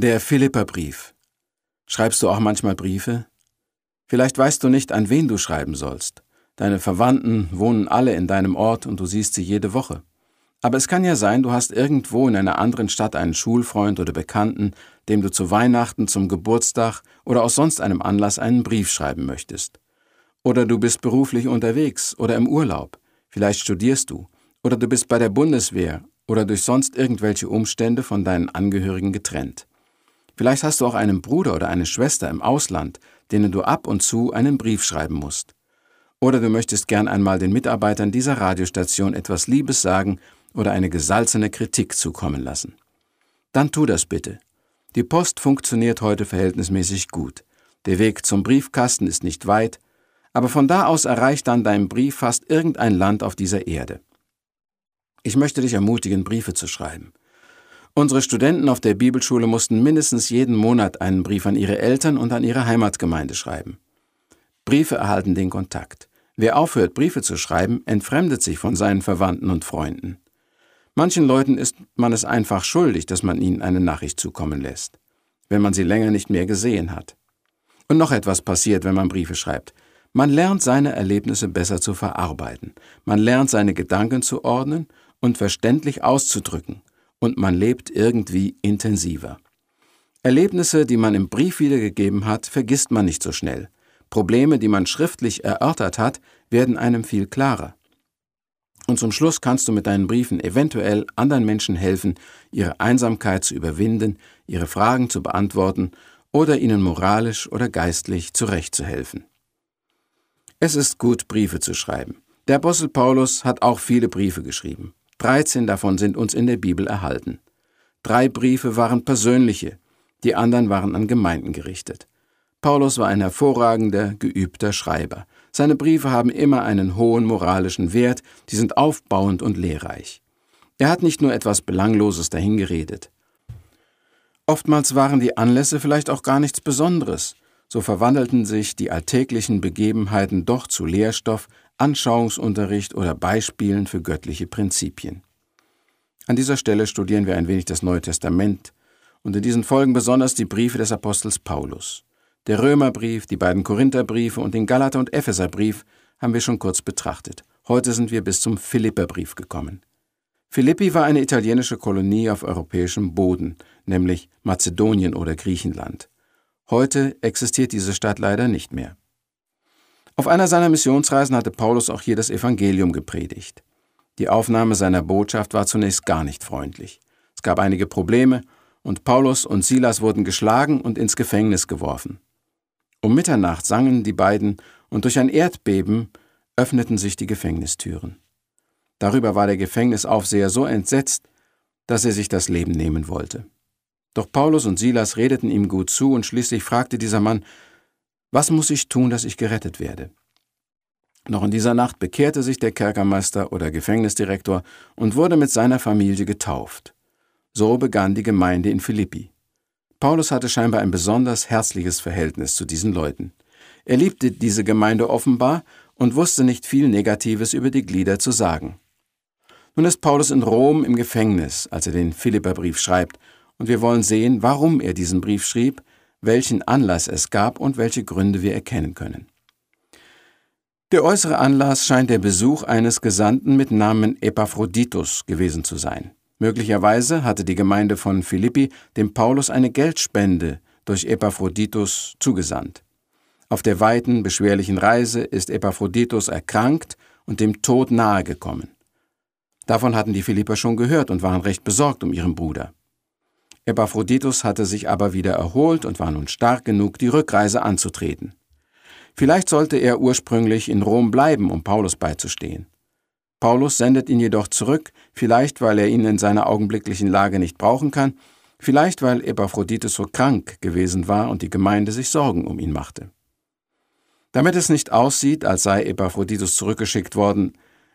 Der Philipperbrief. Schreibst du auch manchmal Briefe? Vielleicht weißt du nicht, an wen du schreiben sollst. Deine Verwandten wohnen alle in deinem Ort und du siehst sie jede Woche. Aber es kann ja sein, du hast irgendwo in einer anderen Stadt einen Schulfreund oder Bekannten, dem du zu Weihnachten, zum Geburtstag oder aus sonst einem Anlass einen Brief schreiben möchtest. Oder du bist beruflich unterwegs oder im Urlaub. Vielleicht studierst du. Oder du bist bei der Bundeswehr oder durch sonst irgendwelche Umstände von deinen Angehörigen getrennt. Vielleicht hast du auch einen Bruder oder eine Schwester im Ausland, denen du ab und zu einen Brief schreiben musst. Oder du möchtest gern einmal den Mitarbeitern dieser Radiostation etwas Liebes sagen oder eine gesalzene Kritik zukommen lassen. Dann tu das bitte. Die Post funktioniert heute verhältnismäßig gut. Der Weg zum Briefkasten ist nicht weit, aber von da aus erreicht dann dein Brief fast irgendein Land auf dieser Erde. Ich möchte dich ermutigen, Briefe zu schreiben. Unsere Studenten auf der Bibelschule mussten mindestens jeden Monat einen Brief an ihre Eltern und an ihre Heimatgemeinde schreiben. Briefe erhalten den Kontakt. Wer aufhört, Briefe zu schreiben, entfremdet sich von seinen Verwandten und Freunden. Manchen Leuten ist man es einfach schuldig, dass man ihnen eine Nachricht zukommen lässt, wenn man sie länger nicht mehr gesehen hat. Und noch etwas passiert, wenn man Briefe schreibt. Man lernt seine Erlebnisse besser zu verarbeiten. Man lernt seine Gedanken zu ordnen und verständlich auszudrücken und man lebt irgendwie intensiver. Erlebnisse, die man im Brief wiedergegeben hat, vergisst man nicht so schnell. Probleme, die man schriftlich erörtert hat, werden einem viel klarer. Und zum Schluss kannst du mit deinen Briefen eventuell anderen Menschen helfen, ihre Einsamkeit zu überwinden, ihre Fragen zu beantworten oder ihnen moralisch oder geistlich zurechtzuhelfen. Es ist gut, Briefe zu schreiben. Der Apostel Paulus hat auch viele Briefe geschrieben. 13 davon sind uns in der Bibel erhalten. Drei Briefe waren persönliche, die anderen waren an Gemeinden gerichtet. Paulus war ein hervorragender, geübter Schreiber. Seine Briefe haben immer einen hohen moralischen Wert, die sind aufbauend und lehrreich. Er hat nicht nur etwas Belangloses dahingeredet. Oftmals waren die Anlässe vielleicht auch gar nichts Besonderes, so verwandelten sich die alltäglichen Begebenheiten doch zu Lehrstoff, Anschauungsunterricht oder Beispielen für göttliche Prinzipien. An dieser Stelle studieren wir ein wenig das Neue Testament und in diesen Folgen besonders die Briefe des Apostels Paulus. Der Römerbrief, die beiden Korintherbriefe und den Galater- und Epheserbrief haben wir schon kurz betrachtet. Heute sind wir bis zum Philipperbrief gekommen. Philippi war eine italienische Kolonie auf europäischem Boden, nämlich Mazedonien oder Griechenland. Heute existiert diese Stadt leider nicht mehr. Auf einer seiner Missionsreisen hatte Paulus auch hier das Evangelium gepredigt. Die Aufnahme seiner Botschaft war zunächst gar nicht freundlich. Es gab einige Probleme und Paulus und Silas wurden geschlagen und ins Gefängnis geworfen. Um Mitternacht sangen die beiden und durch ein Erdbeben öffneten sich die Gefängnistüren. Darüber war der Gefängnisaufseher so entsetzt, dass er sich das Leben nehmen wollte. Doch Paulus und Silas redeten ihm gut zu und schließlich fragte dieser Mann, was muss ich tun, dass ich gerettet werde? Noch in dieser Nacht bekehrte sich der Kerkermeister oder Gefängnisdirektor und wurde mit seiner Familie getauft. So begann die Gemeinde in Philippi. Paulus hatte scheinbar ein besonders herzliches Verhältnis zu diesen Leuten. Er liebte diese Gemeinde offenbar und wusste nicht viel Negatives über die Glieder zu sagen. Nun ist Paulus in Rom im Gefängnis, als er den Philipperbrief schreibt, und wir wollen sehen, warum er diesen Brief schrieb, welchen Anlass es gab und welche Gründe wir erkennen können. Der äußere Anlass scheint der Besuch eines Gesandten mit Namen Epaphroditus gewesen zu sein. Möglicherweise hatte die Gemeinde von Philippi dem Paulus eine Geldspende durch Epaphroditus zugesandt. Auf der weiten, beschwerlichen Reise ist Epaphroditus erkrankt und dem Tod nahegekommen. Davon hatten die Philipper schon gehört und waren recht besorgt um ihren Bruder. Epaphroditus hatte sich aber wieder erholt und war nun stark genug, die Rückreise anzutreten. Vielleicht sollte er ursprünglich in Rom bleiben, um Paulus beizustehen. Paulus sendet ihn jedoch zurück, vielleicht weil er ihn in seiner augenblicklichen Lage nicht brauchen kann, vielleicht weil Epaphroditus so krank gewesen war und die Gemeinde sich Sorgen um ihn machte. Damit es nicht aussieht, als sei Epaphroditus zurückgeschickt worden,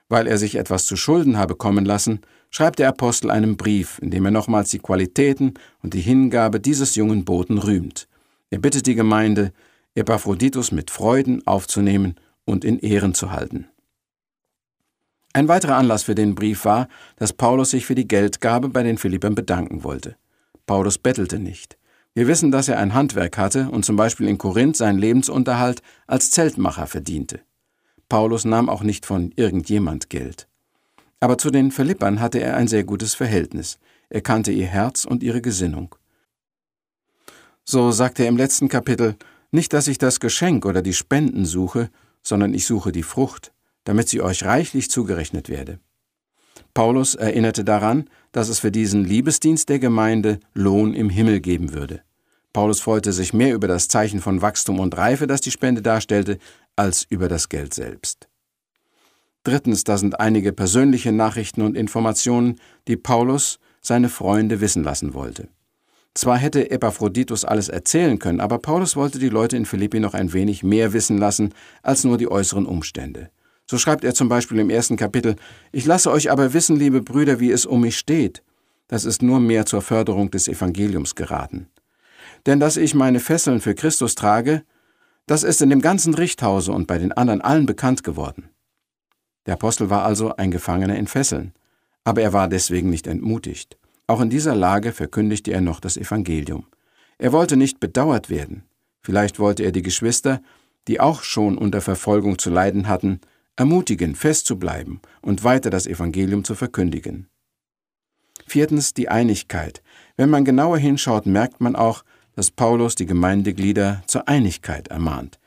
weil er sich etwas zu Schulden habe kommen lassen, schreibt der Apostel einen Brief, in dem er nochmals die Qualitäten und die Hingabe dieses jungen Boten rühmt. Er bittet die Gemeinde, Epaphroditus mit Freuden aufzunehmen und in Ehren zu halten. Ein weiterer Anlass für den Brief war, dass Paulus sich für die Geldgabe bei den Philippern bedanken wollte. Paulus bettelte nicht. Wir wissen, dass er ein Handwerk hatte und zum Beispiel in Korinth seinen Lebensunterhalt als Zeltmacher verdiente. Paulus nahm auch nicht von irgendjemand Geld. Aber zu den Philippern hatte er ein sehr gutes Verhältnis. Er kannte ihr Herz und ihre Gesinnung. So sagt er im letzten Kapitel, nicht, dass ich das Geschenk oder die Spenden suche, sondern ich suche die Frucht, damit sie euch reichlich zugerechnet werde. Paulus erinnerte daran, dass es für diesen Liebesdienst der Gemeinde Lohn im Himmel geben würde. Paulus freute sich mehr über das Zeichen von Wachstum und Reife, das die Spende darstellte, als über das Geld selbst. Drittens, da sind einige persönliche Nachrichten und Informationen, die Paulus seine Freunde wissen lassen wollte. Zwar hätte Epaphroditus alles erzählen können, aber Paulus wollte die Leute in Philippi noch ein wenig mehr wissen lassen als nur die äußeren Umstände. So schreibt er zum Beispiel im ersten Kapitel, Ich lasse euch aber wissen, liebe Brüder, wie es um mich steht. Das ist nur mehr zur Förderung des Evangeliums geraten. Denn dass ich meine Fesseln für Christus trage, das ist in dem ganzen Richthause und bei den anderen allen bekannt geworden. Der Apostel war also ein Gefangener in Fesseln, aber er war deswegen nicht entmutigt. Auch in dieser Lage verkündigte er noch das Evangelium. Er wollte nicht bedauert werden. Vielleicht wollte er die Geschwister, die auch schon unter Verfolgung zu leiden hatten, ermutigen, festzubleiben und weiter das Evangelium zu verkündigen. Viertens die Einigkeit. Wenn man genauer hinschaut, merkt man auch, dass Paulus die Gemeindeglieder zur Einigkeit ermahnt.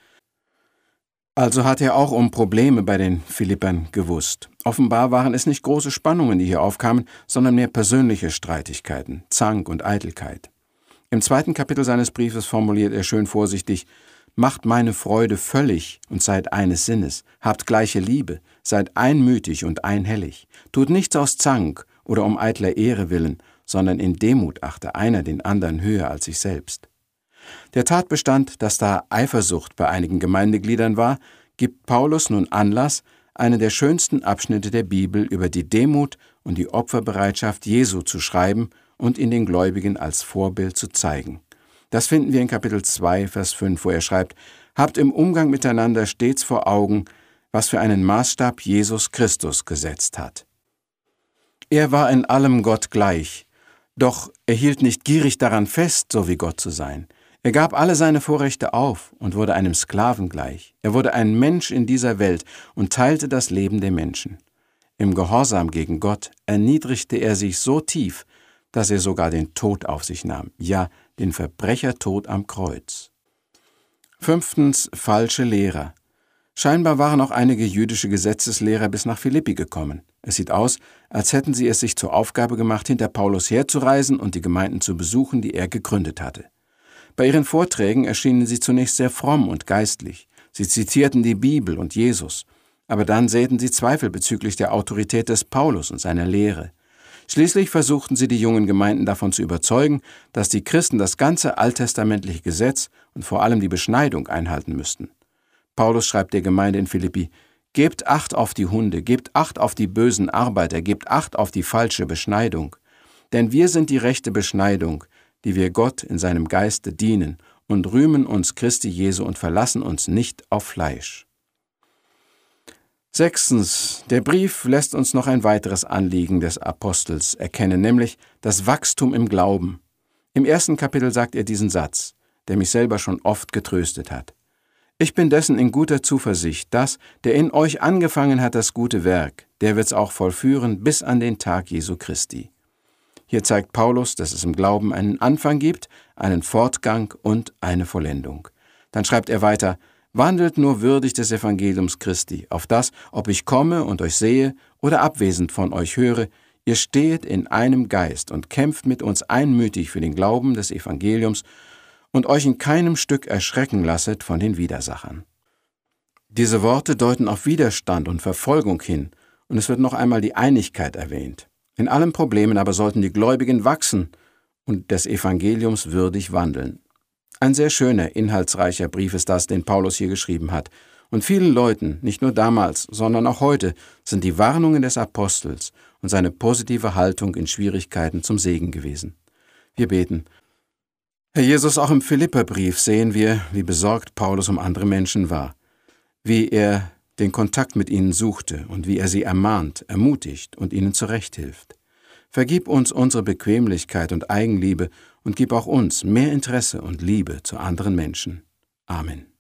Also hat er auch um Probleme bei den Philippern gewusst. Offenbar waren es nicht große Spannungen, die hier aufkamen, sondern mehr persönliche Streitigkeiten, Zank und Eitelkeit. Im zweiten Kapitel seines Briefes formuliert er schön vorsichtig, Macht meine Freude völlig und seid eines Sinnes, habt gleiche Liebe, seid einmütig und einhellig, tut nichts aus Zank oder um eitler Ehre willen, sondern in Demut achte einer den anderen höher als sich selbst. Der Tatbestand, dass da Eifersucht bei einigen Gemeindegliedern war, gibt Paulus nun Anlass, einen der schönsten Abschnitte der Bibel über die Demut und die Opferbereitschaft Jesu zu schreiben und in den Gläubigen als Vorbild zu zeigen. Das finden wir in Kapitel 2, Vers 5, wo er schreibt, Habt im Umgang miteinander stets vor Augen, was für einen Maßstab Jesus Christus gesetzt hat. Er war in allem Gott gleich, doch er hielt nicht gierig daran fest, so wie Gott zu sein. Er gab alle seine Vorrechte auf und wurde einem Sklaven gleich. Er wurde ein Mensch in dieser Welt und teilte das Leben der Menschen. Im Gehorsam gegen Gott erniedrigte er sich so tief, dass er sogar den Tod auf sich nahm, ja, den Verbrechertod am Kreuz. Fünftens falsche Lehrer. Scheinbar waren auch einige jüdische Gesetzeslehrer bis nach Philippi gekommen. Es sieht aus, als hätten sie es sich zur Aufgabe gemacht, hinter Paulus herzureisen und die Gemeinden zu besuchen, die er gegründet hatte. Bei ihren Vorträgen erschienen sie zunächst sehr fromm und geistlich. Sie zitierten die Bibel und Jesus, aber dann säten sie Zweifel bezüglich der Autorität des Paulus und seiner Lehre. Schließlich versuchten sie die jungen Gemeinden davon zu überzeugen, dass die Christen das ganze alttestamentliche Gesetz und vor allem die Beschneidung einhalten müssten. Paulus schreibt der Gemeinde in Philippi, Gebt Acht auf die Hunde, gebt Acht auf die bösen Arbeiter, gebt Acht auf die falsche Beschneidung. Denn wir sind die rechte Beschneidung, die wir Gott in seinem Geiste dienen und rühmen uns Christi Jesu und verlassen uns nicht auf Fleisch. Sechstens, der Brief lässt uns noch ein weiteres Anliegen des Apostels erkennen, nämlich das Wachstum im Glauben. Im ersten Kapitel sagt er diesen Satz, der mich selber schon oft getröstet hat. Ich bin dessen in guter Zuversicht, dass, der in euch angefangen hat das gute Werk, der wird's auch vollführen bis an den Tag Jesu Christi. Hier zeigt Paulus, dass es im Glauben einen Anfang gibt, einen Fortgang und eine Vollendung. Dann schreibt er weiter, Wandelt nur würdig des Evangeliums Christi, auf das, ob ich komme und euch sehe oder abwesend von euch höre, ihr stehet in einem Geist und kämpft mit uns einmütig für den Glauben des Evangeliums und euch in keinem Stück erschrecken lasset von den Widersachern. Diese Worte deuten auf Widerstand und Verfolgung hin, und es wird noch einmal die Einigkeit erwähnt. In allen Problemen aber sollten die Gläubigen wachsen und des Evangeliums würdig wandeln. Ein sehr schöner, inhaltsreicher Brief ist das, den Paulus hier geschrieben hat. Und vielen Leuten, nicht nur damals, sondern auch heute, sind die Warnungen des Apostels und seine positive Haltung in Schwierigkeiten zum Segen gewesen. Wir beten. Herr Jesus, auch im Philipperbrief sehen wir, wie besorgt Paulus um andere Menschen war, wie er den Kontakt mit ihnen suchte und wie er sie ermahnt, ermutigt und ihnen zurechthilft. Vergib uns unsere Bequemlichkeit und Eigenliebe und gib auch uns mehr Interesse und Liebe zu anderen Menschen. Amen.